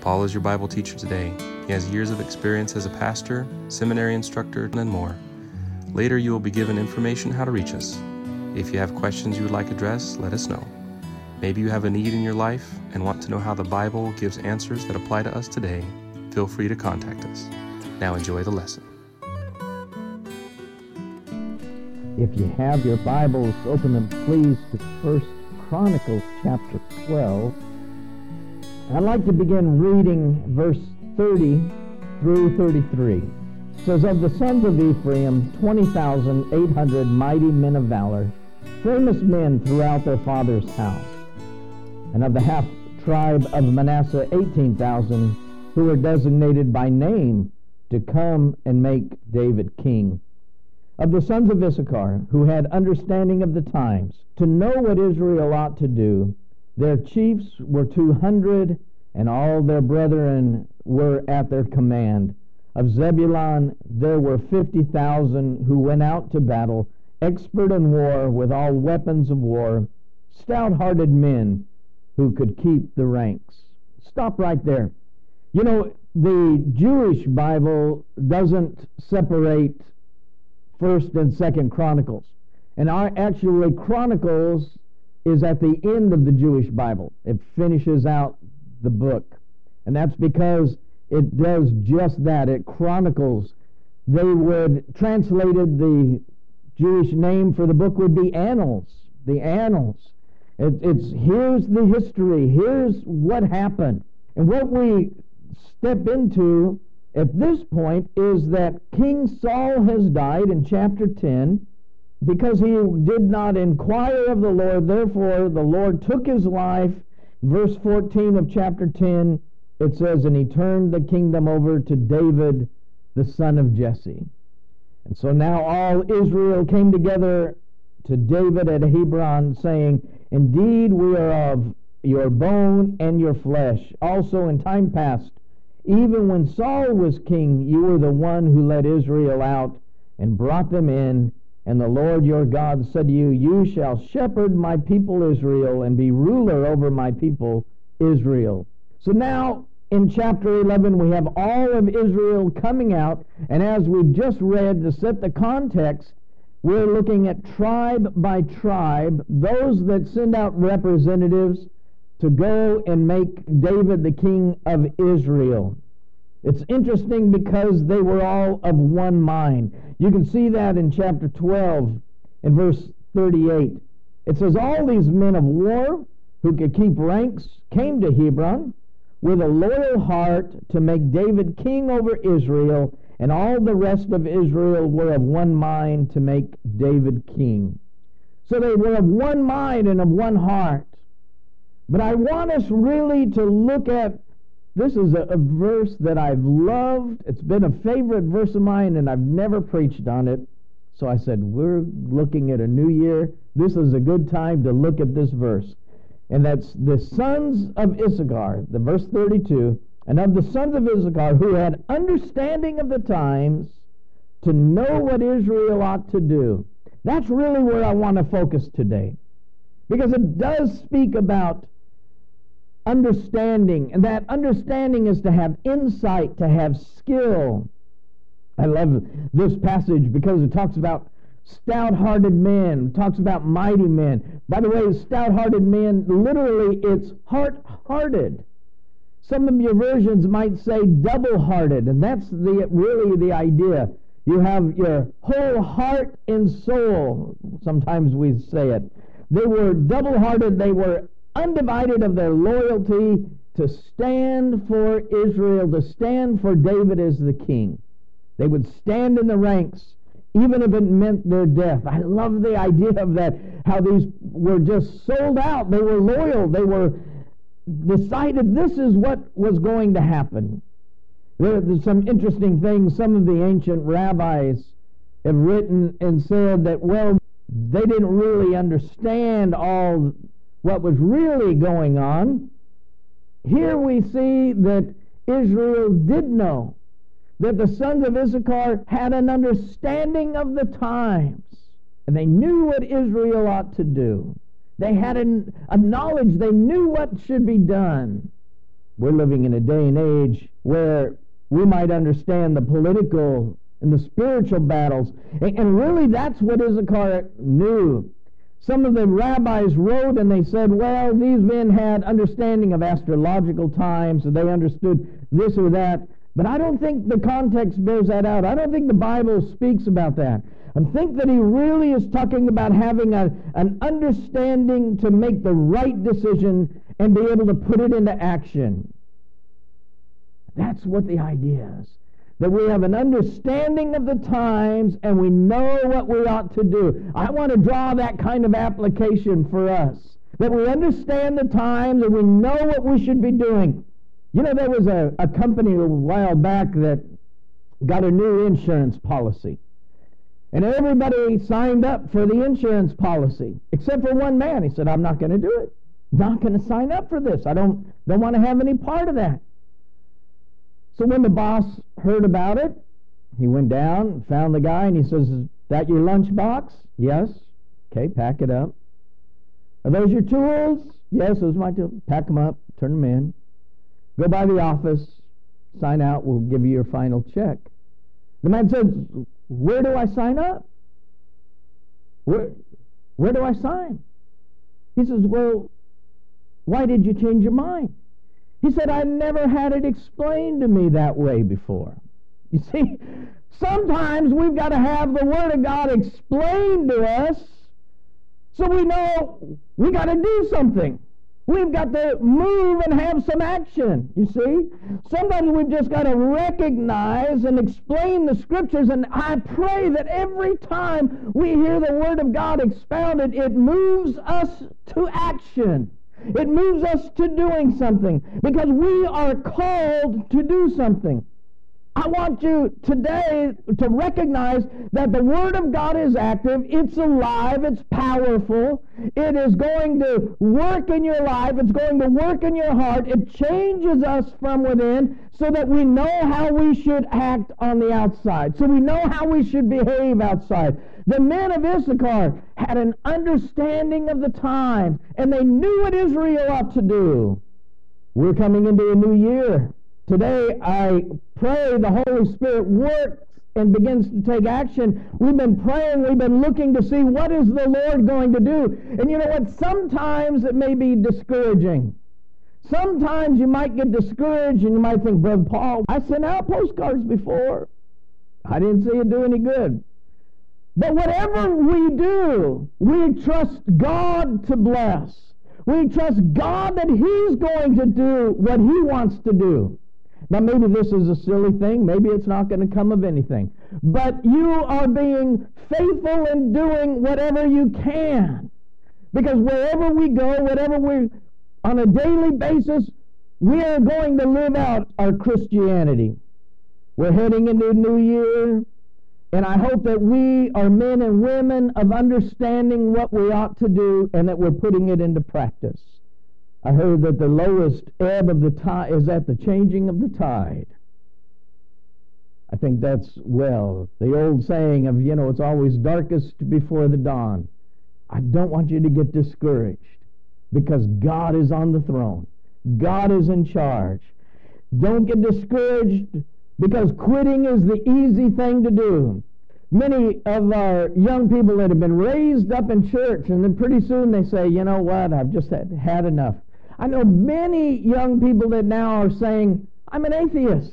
Paul is your Bible teacher today. He has years of experience as a pastor, seminary instructor, and more. Later, you will be given information how to reach us. If you have questions you would like addressed, let us know. Maybe you have a need in your life and want to know how the Bible gives answers that apply to us today. Feel free to contact us. Now enjoy the lesson. If you have your Bibles, open them please to First Chronicles chapter 12. I'd like to begin reading verse 30 through 33. It says, Of the sons of Ephraim, 20,800 mighty men of valor, famous men throughout their father's house. And of the half tribe of Manasseh, 18,000 who were designated by name to come and make David king of the sons of Issachar, who had understanding of the times, to know what Israel ought to do, their chiefs were two hundred, and all their brethren were at their command. Of Zebulun there were fifty thousand who went out to battle, expert in war with all weapons of war, stout hearted men who could keep the ranks. Stop right there. You know, the Jewish Bible doesn't separate First and Second Chronicles. And our actually Chronicles is at the end of the Jewish Bible. It finishes out the book. And that's because it does just that. It chronicles. They would translated the Jewish name for the book would be annals. The annals. It, it's here's the history. Here's what happened. And what we step into at this point is that King Saul has died in chapter 10 because he did not inquire of the Lord. Therefore, the Lord took his life. Verse 14 of chapter 10, it says, And he turned the kingdom over to David, the son of Jesse. And so now all Israel came together to David at Hebron, saying, Indeed, we are of your bone and your flesh. Also, in time past, even when Saul was king, you were the one who led Israel out and brought them in. And the Lord your God said to you, You shall shepherd my people Israel and be ruler over my people Israel. So now in chapter 11, we have all of Israel coming out. And as we've just read, to set the context, we're looking at tribe by tribe, those that send out representatives to go and make David the king of Israel. It's interesting because they were all of one mind. You can see that in chapter 12 in verse 38. It says, All these men of war who could keep ranks came to Hebron with a loyal heart to make David king over Israel, and all the rest of Israel were of one mind to make David king. So they were of one mind and of one heart. But I want us really to look at this is a, a, verse that I've loved. It's been a favorite verse of mine, and I've never preached on it. So I said, We're looking at a new year. This is a good time to look at this verse. And that's the sons of Issachar, the verse 32, and of the sons of Issachar who had understanding of the times to know what Israel ought to do. That's really where I want to focus today. Because it does speak about understanding. And that understanding is to have insight, to have skill. I love this passage because it talks about stout hearted men, talks about mighty men. By the way, stout hearted men, literally, it's heart hearted. Some of your versions might say double hearted, and that's the, really the idea. You have your whole heart and soul. Sometimes we say it. They were double hearted, they were undivided of their loyalty to stand for Israel, to stand for David as the king. They would stand in the ranks, even if it meant their death. I love the idea of that, how these were just sold out. They were loyal. They were decided this is what was going to happen. There there's some interesting things. Some of the ancient rabbis have written and said that, well, they didn't really understand all what was really going on. Here we see that Israel did know that the sons of Issachar had an understanding of the times, and they knew what Israel ought to do. They had an, a knowledge, they knew what should be done. We're living in a day and age where we might understand the political and the spiritual battles. And, and really, that's what Issachar knew. Some of the rabbis wrote and they said, well, these men had understanding of astrological times, so they understood this or that. But I don't think the context bears that out. I don't think the Bible speaks about that. I think that he really is talking about having a, an understanding to make the right decision and be able to put it into action. That's what the idea is. That we have an understanding of the times and we know what we ought to do. I want to draw that kind of application for us. That we understand the times and we know what we should be doing. You know, there was a, a company a while back that got a new insurance policy. And everybody signed up for the insurance policy, except for one man. He said, I'm not going to do it. Not going to sign up for this. I don't, don't want to have any part of that. So when the boss heard about it, he went down, found the guy, and he says, Is that your lunch box? Yes. Okay, pack it up. Are those your tools? Yes, those are my tools. Pack them up, turn them in. Go by the office, sign out, we'll give you your final check. The man says, Where do I sign up? Where, where do I sign? He says, Well, why did you change your mind? He said, I never had it explained to me that way before. You see, sometimes we've got to have the Word of God explained to us so we know we got to do something. We've got to move and have some action, you see. Sometimes we've just got to recognize and explain the scriptures, and I pray that every time we hear the Word of God expounded, it moves us to action. It moves us to doing something because we are called to do something. I want you today to recognize that the Word of God is active, it's alive, it's powerful, it is going to work in your life, it's going to work in your heart, it changes us from within so that we know how we should act on the outside, so we know how we should behave outside. The men of Issachar had an understanding of the time, and they knew what Israel ought to do. We're coming into a new year. Today, I pray the Holy Spirit works and begins to take action. We've been praying, we've been looking to see what is the Lord going to do. And you know what? Sometimes it may be discouraging. Sometimes you might get discouraged and you might think, Brother Paul, I sent out postcards before. I didn't see it do any good. But whatever we do, we trust God to bless. We trust God that He's going to do what He wants to do. Now, maybe this is a silly thing. Maybe it's not going to come of anything. But you are being faithful in doing whatever you can. Because wherever we go, whatever we're on a daily basis, we are going to live out our Christianity. We're heading into a new year, and I hope that we are men and women of understanding what we ought to do and that we're putting it into practice. I heard that the lowest ebb of the tide is at the changing of the tide. I think that's, well, the old saying of, you know, it's always darkest before the dawn. I don't want you to get discouraged because God is on the throne. God is in charge. Don't get discouraged because quitting is the easy thing to do. Many of our young people that have been raised up in church, and then pretty soon they say, you know what, I've just had, had enough. I know many young people that now are saying, I'm an atheist.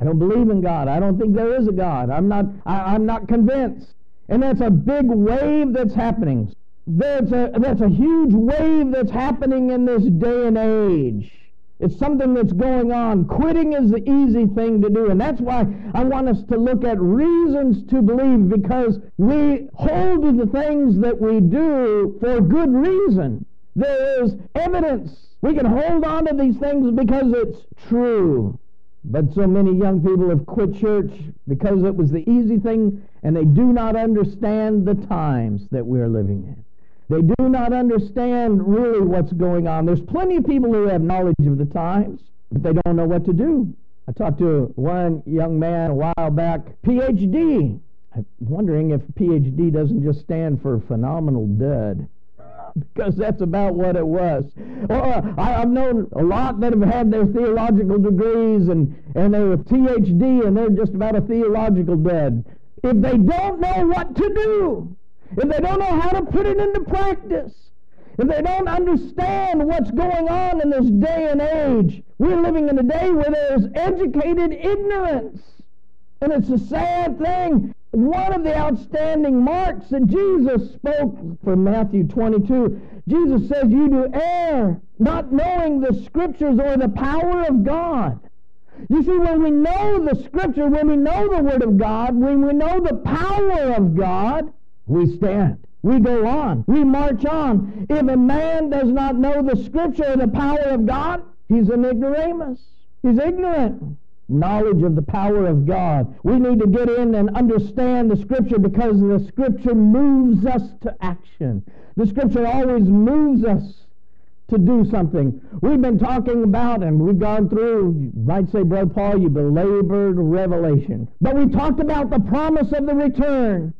I don't believe in God. I don't think there is a God. I'm not, I, am not convinced. And that's a big wave that's happening. That's a, that's a huge wave that's happening in this day and age. It's something that's going on. Quitting is the easy thing to do. And that's why I want us to look at reasons to believe because we hold to the things that we do for good reason. There is evidence. We can hold on to these things because it's true. But so many young people have quit church because it was the easy thing and they do not understand the times that we're living in. They do not understand really what's going on. There's plenty of people who have knowledge of the times, but they don't know what to do. I talked to one young man a while back, PhD. I'm wondering if PhD doesn't just stand for phenomenal dud because that's about what it was. Or uh, I, have known a lot that have had their theological degrees and, and they're a PhD and they're just about a theological dud. If they don't know what to do, if they don't know how to put it into practice, if they don't understand what's going on in this day and age, we're living in a day where there's educated ignorance. And it's a sad thing. One of the outstanding marks that Jesus spoke from Matthew 22, Jesus says, You do err, not knowing the scriptures or the power of God. You see, when we know the scripture, when we know the word of God, when we know the power of God, we stand. We go on. We march on. If a man does not know the scripture or the power of God, he's an ignoramus. He's ignorant knowledge of the power of God. We need to get in and understand the Scripture because the Scripture moves us to action. The Scripture always moves us to do something. We've been talking about, and we've gone through, you might say, Brother Paul, you belabored Revelation. But we talked about the promise of the return.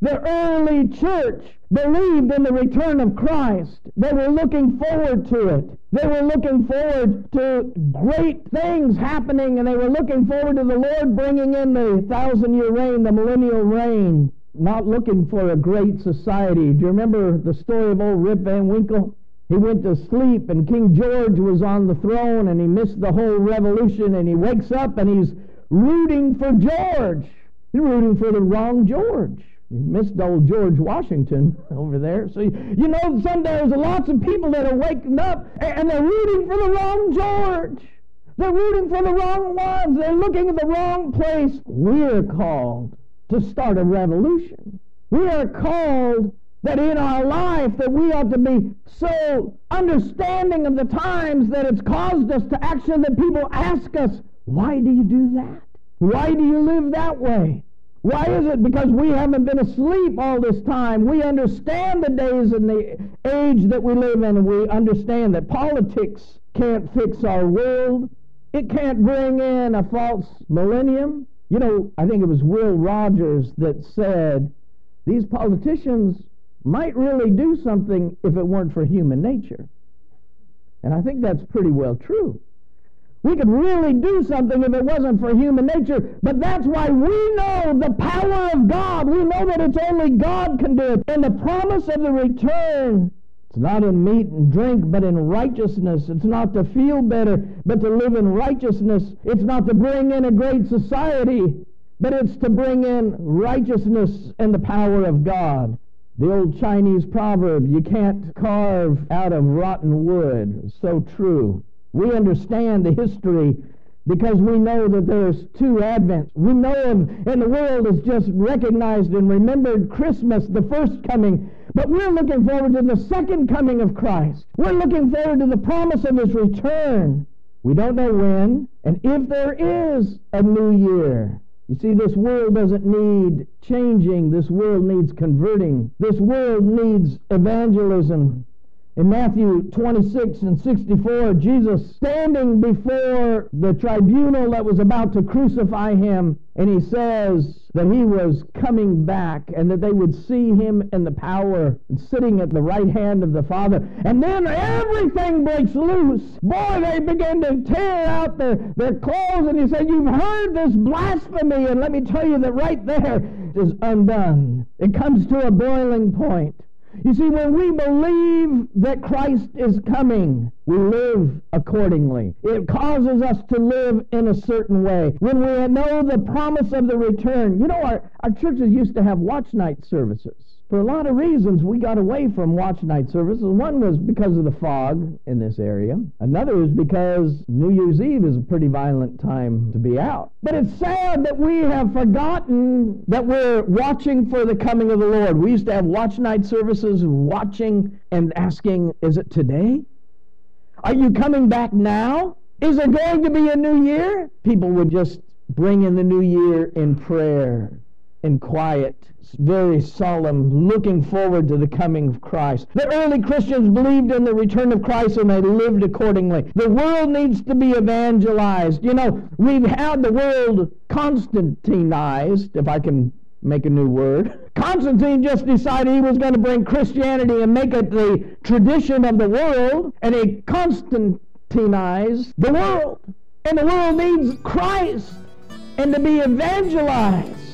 The early church believed in the return of Christ. They were looking forward to it. They were looking forward to great things happening, and they were looking forward to the Lord bringing in the thousand year reign, the millennial reign. Not looking for a great society. Do you remember the story of old Rip Van Winkle? He went to sleep, and King George was on the throne, and he missed the whole revolution, and he wakes up and he's rooting for George. He's rooting for the wrong George missed old George Washington over there. So, you know, some there's lots of people that are waking up and they're rooting for the wrong George. They're rooting for the wrong ones. They're looking at the wrong place. We're called to start a revolution. We are called that in our life that we ought to be so understanding of the times that it's caused us to action that people ask us, why do you do that? Why do you live that way? Why is it? Because we haven't been asleep all this time. We understand the days and the age that we live in, and we understand that politics can't fix our world. It can't bring in a false millennium. You know, I think it was Will Rogers that said these politicians might really do something if it weren't for human nature. And I think that's pretty well true. We could really do something if it wasn't for human nature. But that's why we know the power of God. We know that it's only God can do it. And the promise of the return, it's not in meat and drink, but in righteousness. It's not to feel better, but to live in righteousness. It's not to bring in a great society, but it's to bring in righteousness and the power of God. The old Chinese proverb, you can't carve out of rotten wood. So true. We understand the history because we know that there's two advents. We know of, and the world has just recognized and remembered Christmas, the first coming. But we're looking forward to the second coming of Christ. We're looking forward to the promise of his return. We don't know when, and if there is a new year. You see, this world doesn't need changing. This world needs converting. This world needs evangelism. In Matthew 26 and 64, Jesus standing before the tribunal that was about to crucify him, and he says that he was coming back and that they would see him in the power sitting at the right hand of the Father. And then everything breaks loose. Boy, they begin to tear out their, their clothes, and he said, You've heard this blasphemy, and let me tell you that right there is undone. It comes to a boiling point. You see, when we believe that Christ is coming, we live accordingly. It causes us to live in a certain way. When we know the promise of the return, you know, our, our churches used to have watch night services for a lot of reasons, we got away from watch night services. One was because of the fog in this area. Another is because New Year's Eve is a pretty violent time to be out. But it's sad that we have forgotten that we're watching for the coming of the Lord. We used to have watch night services, watching and asking, is it today? Are you coming back now? Is there going to be a new year? People would just bring in the new year in prayer, in quiet, very solemn, looking forward to the coming of Christ. The early Christians believed in the return of Christ and they lived accordingly. The world needs to be evangelized. You know, we've had the world Constantinized, if I can make a new word. Constantine just decided he was going to bring Christianity and make it the tradition of the world, and he Constantinized the world. And the world needs Christ and to be evangelized.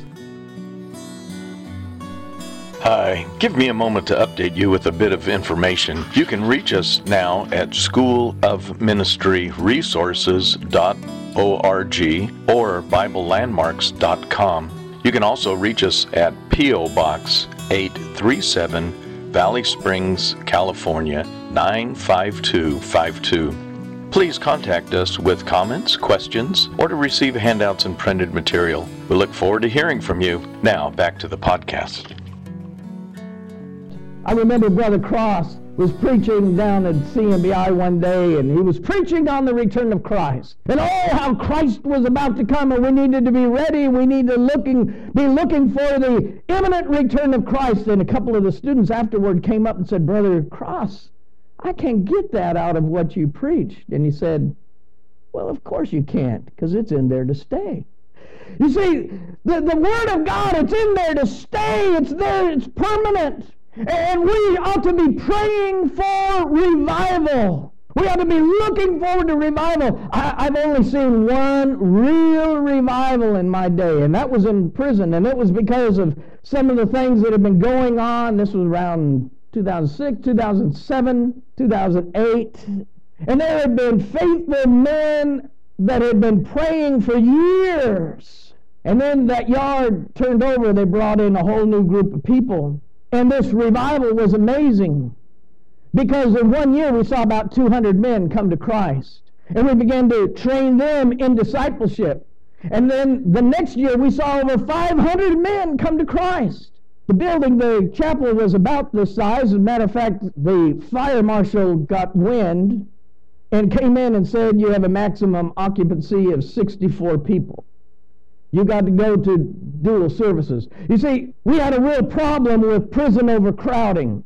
Hi, give me a moment to update you with a bit of information. You can reach us now at schoolofministryresources.org or biblelandmarks.com. You can also reach us at P.O. Box 837, Valley Springs, California 95252. Please contact us with comments, questions, or to receive handouts and printed material. We look forward to hearing from you. Now, back to the podcast. I remember Brother Cross was preaching down at CMBI one day, and he was preaching on the return of Christ. And oh, how Christ was about to come, and we needed to be ready. We need to looking, be looking for the imminent return of Christ. And a couple of the students afterward came up and said, Brother Cross, I can't get that out of what you preached. And he said, Well, of course you can't, because it's in there to stay. You see, the, the Word of God, it's in there to stay. It's there, it's permanent. And we ought to be praying for revival. We ought to be looking forward to revival. I, have only seen one real revival in my day, and that was in prison. And it was because of some of the things that had been going on. This was around 2006, 2007, 2008. And there had been faithful men that had been praying for years. And then that yard turned over, they brought in a whole new group of people. And this revival was amazing because in one year we saw about 200 men come to Christ. And we began to train them in discipleship. And then the next year we saw over 500 men come to Christ. The building, the chapel was about this size. As a matter of fact, the fire marshal got wind and came in and said, You have a maximum occupancy of 64 people. You got to go to dual services. You see, we had a real problem with prison overcrowding.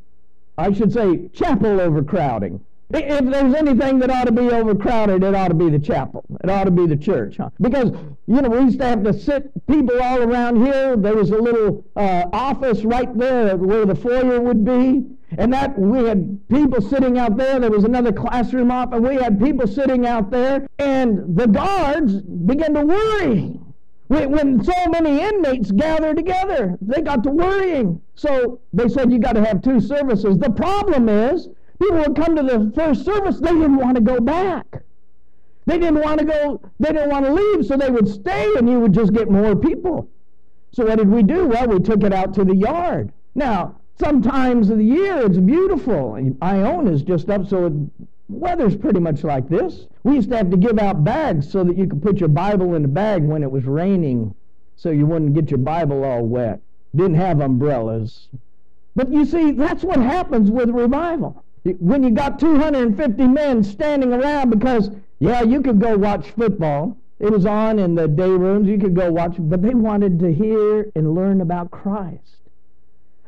I should say chapel overcrowding. If there's anything that ought to be overcrowded, it ought to be the chapel. It ought to be the church. Huh? Because, you know, we used to have to sit people all around here. There was a little uh, office right there where the foyer would be. And that we had people sitting out there. There was another classroom off, and we had people sitting out there. And the guards began to worry when so many inmates gather together, they got to worrying. So they said you got to have two services. The problem is, people would come to the first service, they didn't want to go back. They didn't want to go, they didn't want to leave, so they would stay and you would just get more people. So what did we do? Well, we took it out to the yard. Now, sometimes of the year it's beautiful. Ione is just up, so it weather's pretty much like this. We used to have to give out bags so that you could put your Bible in the bag when it was raining so you wouldn't get your Bible all wet. Didn't have umbrellas. But you see, that's what happens with revival. When you got 250 men standing around because, yeah, you could go watch football. It was on in the day rooms. You could go watch, but they wanted to hear and learn about Christ.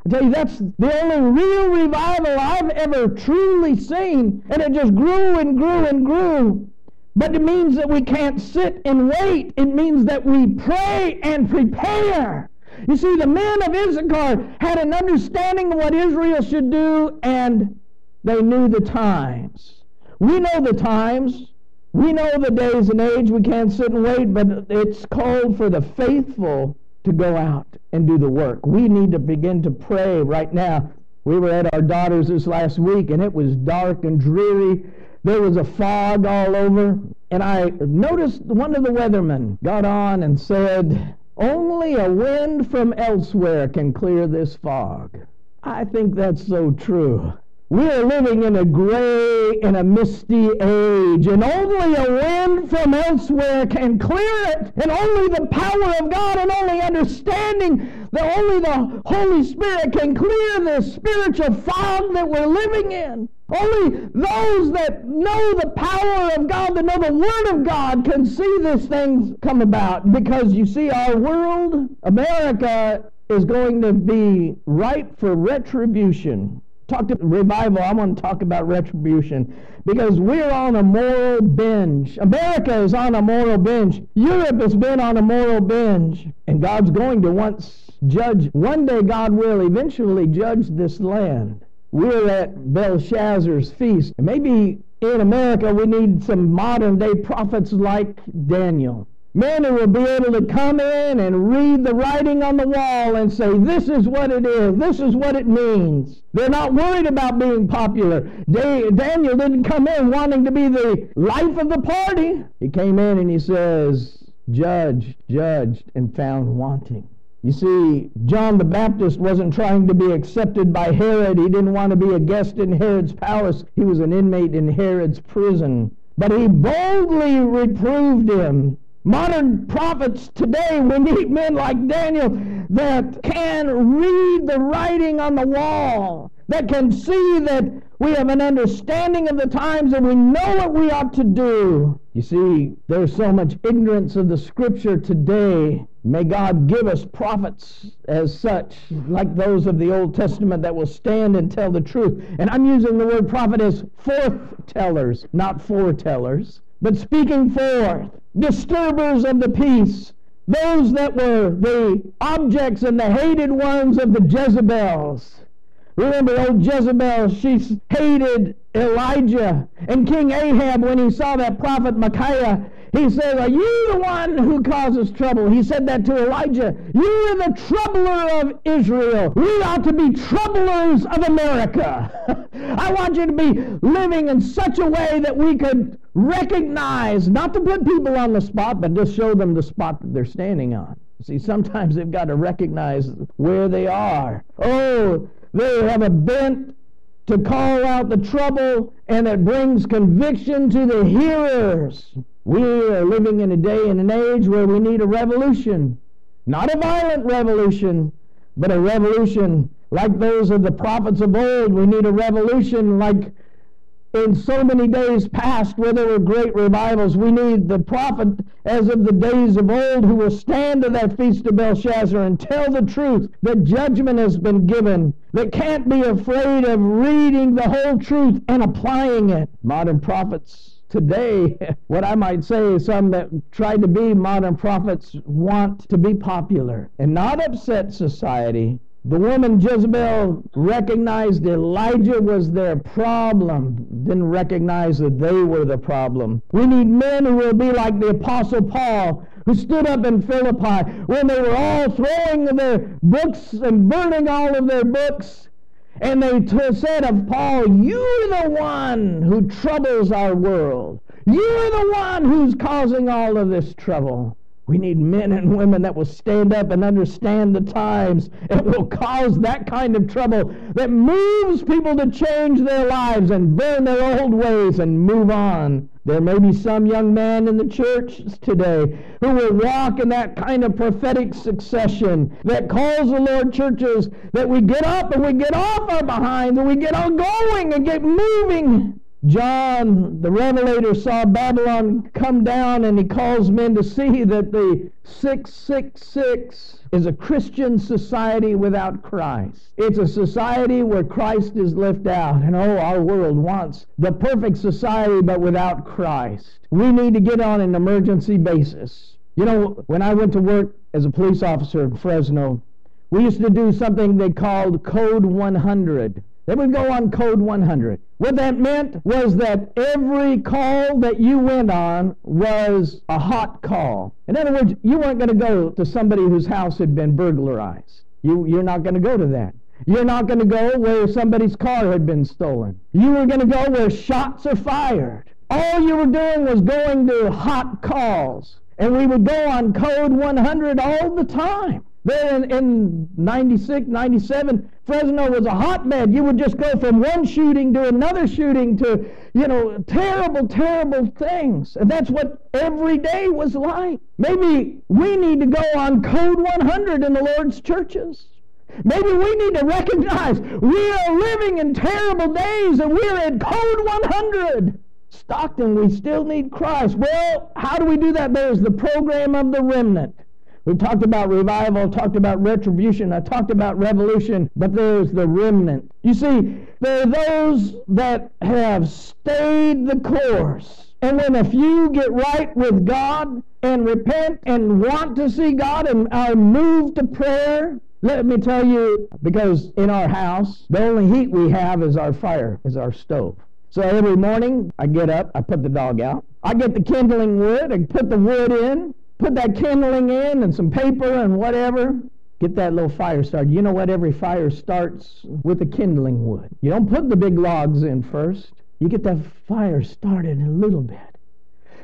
I tell you, that's the only real revival I've ever truly seen. And it just grew and grew and grew. But it means that we can't sit and wait. It means that we pray and prepare. You see, the men of Issachar had an understanding of what Israel should do, and they knew the times. We know the times. We know the days and age. We can't sit and wait, but it's called for the faithful to go out and do the work. We need to begin to pray right now. We were at our daughter's this last week, and it was dark and dreary. There was a fog all over. And I noticed one of the weathermen got on and said, Only a wind from elsewhere can clear this fog. I think that's so true. We are living in a gray and a misty age, and only a wind from elsewhere can clear it, and only the power of God and only understanding that only the Holy Spirit can clear this spiritual fog that we're living in. Only those that know the power of God, that know the Word of God, can see this thing come about. Because you see, our world, America, is going to be ripe for retribution talk to revival, I want to talk about retribution because we're on a moral binge. America is on a moral binge. Europe has been on a moral binge. And God's going to once judge, one day God will eventually judge this land. We're at Belshazzar's feast. Maybe in America we need some modern day prophets like Daniel. Men who will be able to come in and read the writing on the wall and say, this is what it is, this is what it means. They're not worried about being popular. Daniel didn't come in wanting to be the life of the party. He came in and he says, judged, judged, and found wanting. You see, John the Baptist wasn't trying to be accepted by Herod. He didn't want to be a guest in Herod's palace. He was an inmate in Herod's prison. But he boldly reproved him Modern prophets today, we need men like Daniel that can read the writing on the wall, that can see that we have an understanding of the times and we know what we ought to do. You see, there's so much ignorance of the scripture today. May God give us prophets as such, like those of the Old Testament, that will stand and tell the truth. And I'm using the word prophet as forth tellers, not foretellers but speaking forth, disturbers of the peace, those that were the objects and the hated ones of the Jezebels. Remember old Jezebel, she hated Elijah. And King Ahab, when he saw that prophet Micaiah, he says, Are you the one who causes trouble? He said that to Elijah. You are the troubler of Israel. We ought to be troublers of America. I want you to be living in such a way that we could recognize, not to put people on the spot, but just show them the spot that they're standing on. See, sometimes they've got to recognize where they are. Oh, they have a bent to call out the trouble, and it brings conviction to the hearers. We are living in a day and an age where we need a revolution. Not a violent revolution, but a revolution like those of the prophets of old. We need a revolution like in so many days past where there were great revivals. We need the prophet as of the days of old who will stand at that feast of Belshazzar and tell the truth that judgment has been given, that can't be afraid of reading the whole truth and applying it. Modern prophets today, what I might say is some that try to be modern prophets want to be popular and not upset society the woman Jezebel recognized Elijah was their problem, didn't recognize that they were the problem. We need men who will be like the Apostle Paul, who stood up in Philippi when they were all throwing their books and burning all of their books. And they t- said of Paul, You're the one who troubles our world. You're the one who's causing all of this trouble. We need men and women that will stand up and understand the times and will cause that kind of trouble that moves people to change their lives and burn their old ways and move on. There may be some young man in the church today who will walk in that kind of prophetic succession that calls the Lord churches that we get up and we get off our behinds and we get on going and get moving John, the Revelator, saw Babylon come down and he calls men to see that the 666 is a Christian society without Christ. It's a society where Christ is left out. And oh, our world wants the perfect society but without Christ. We need to get on an emergency basis. You know, when I went to work as a police officer in Fresno, we used to do something they called Code 100. They would go on Code 100. What that meant was that every call that you went on was a hot call. In other words, you weren't going to go to somebody whose house had been burglarized. You, you're not going to go to that. You're not going to go where somebody's car had been stolen. You were going to go where shots are fired. All you were doing was going to hot calls. And we would go on code 100 all the time. Then in, in 96, 97, Fresno was a hotbed. You would just go from one shooting to another shooting to, you know, terrible, terrible things. And that's what every day was like. Maybe we need to go on code 100 in the Lord's churches. Maybe we need to recognize we are living in terrible days and we're in code 100. Stockton, we still need Christ. Well, how do we do that? There's the program of the remnant. We talked about revival, talked about retribution, I talked about revolution, but there's the remnant. You see, there are those that have stayed the course. And when a few get right with God and repent and want to see God and are moved to prayer, let me tell you, because in our house, the only heat we have is our fire, is our stove. So every morning I get up, I put the dog out. I get the kindling wood, I put the wood in, put that kindling in and some paper and whatever. Get that little fire started. You know what? Every fire starts with the kindling wood. You don't put the big logs in first. You get that fire started a little bit.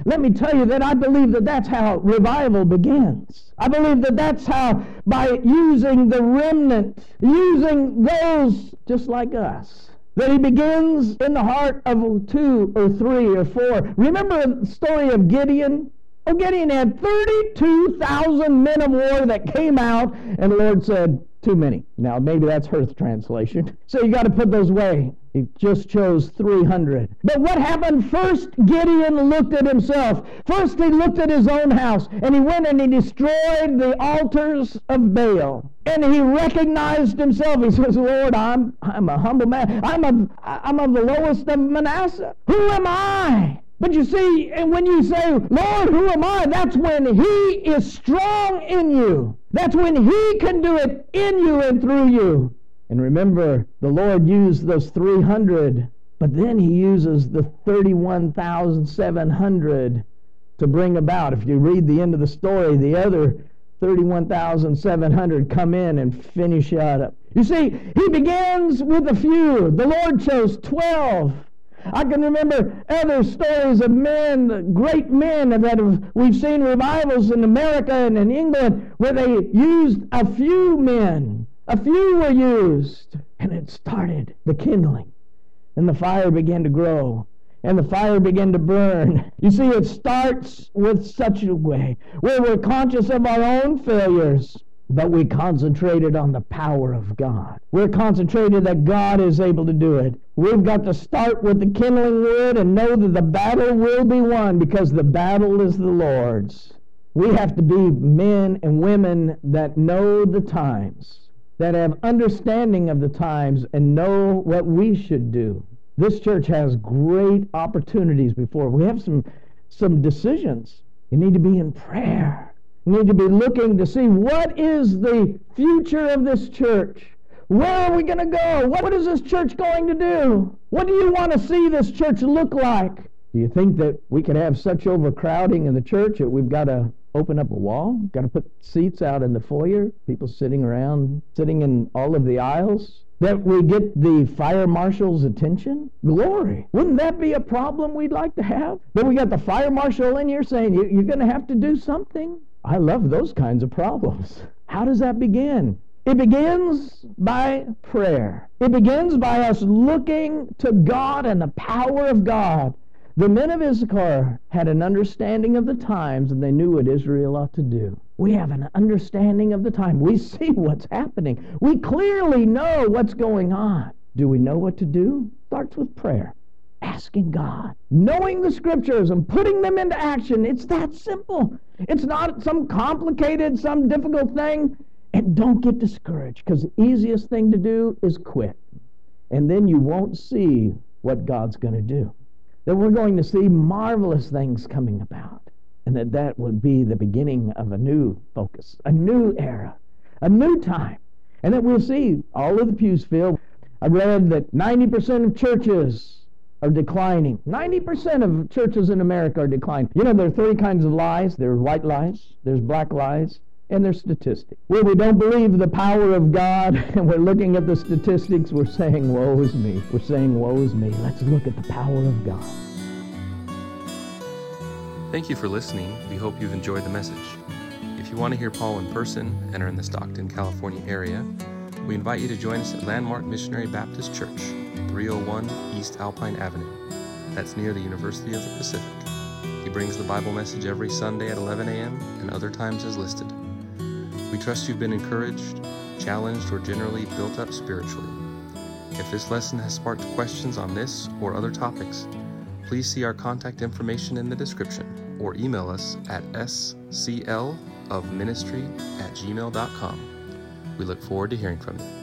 Let me tell you that I believe that that's how revival begins. I believe that that's how, by using the remnant, using those just like us, that he begins in the heart of two or three or four. Remember the story of Gideon? Gideon had 32,000 men of war that came out, and the Lord said, too many. Now, maybe that's Hurth translation. So you got to put those away. He just chose 300. But what happened? First, Gideon looked at himself. First, he looked at his own house, and he went and he destroyed the altars of Baal. And he recognized himself. He says, Lord, I'm, I'm a humble man. I'm, a, I'm of the lowest of Manasseh. Who am I? But you see, and when you say, Lord, who am I? That's when He is strong in you. That's when He can do it in you and through you. And remember, the Lord used those 300, but then He uses the 31,700 to bring about. If you read the end of the story, the other 31,700 come in and finish out. Up. You see, He begins with a few. The Lord chose 12. I can remember other stories of men, great men that have, we've seen revivals in America and in England where they used a few men. A few were used. And it started the kindling. And the fire began to grow. And the fire began to burn. You see, it starts with such a way where we're conscious of our own failures but we concentrated on the power of God. We're concentrated that God is able to do it. We've got to start with the kindling wood and know that the battle will be won because the battle is the Lord's. We have to be men and women that know the times, that have understanding of the times and know what we should do. This church has great opportunities before. We have some some decisions. You need to be in prayer need to be looking to see what is the future of this church. Where are we going to go? What is this church going to do? What do you want to see this church look like? Do you think that we could have such overcrowding in the church that we've got to open up a wall? Got to put seats out in the foyer? People sitting around, sitting in all of the aisles? That we get the fire marshal's attention? Glory. Wouldn't that be a problem we'd like to have? That we got the fire marshal in here saying, you're going to have to do something? I love those kinds of problems. How does that begin? It begins by prayer. It begins by us looking to God and the power of God. The men of Issachar had an understanding of the times and they knew what Israel ought to do. We have an understanding of the time. We see what's happening. We clearly know what's going on. Do we know what to do? Starts with prayer asking God, knowing the scriptures and putting them into action. It's that simple. It's not some complicated, some difficult thing. And don't get discouraged because the easiest thing to do is quit. And then you won't see what God's going to do. That we're going to see marvelous things coming about. And that that would be the beginning of a new focus, a new era, a new time. And that we'll see all of the pews filled. I read that 90% of churches are declining. 90% of churches in America are declining. You know, there are three kinds of lies there's white lies, there's black lies, and there's statistics. Where we don't believe the power of God and we're looking at the statistics, we're saying, Woe is me. We're saying, Woe is me. Let's look at the power of God. Thank you for listening. We hope you've enjoyed the message. If you want to hear Paul in person and are in the Stockton, California area, we invite you to join us at Landmark Missionary Baptist Church, 301 East Alpine Avenue. That's near the University of the Pacific. He brings the Bible message every Sunday at 11 a.m. and other times as listed. We trust you've been encouraged, challenged, or generally built up spiritually. If this lesson has sparked questions on this or other topics, please see our contact information in the description or email us at sclofministry at gmail.com. We look forward to hearing from you.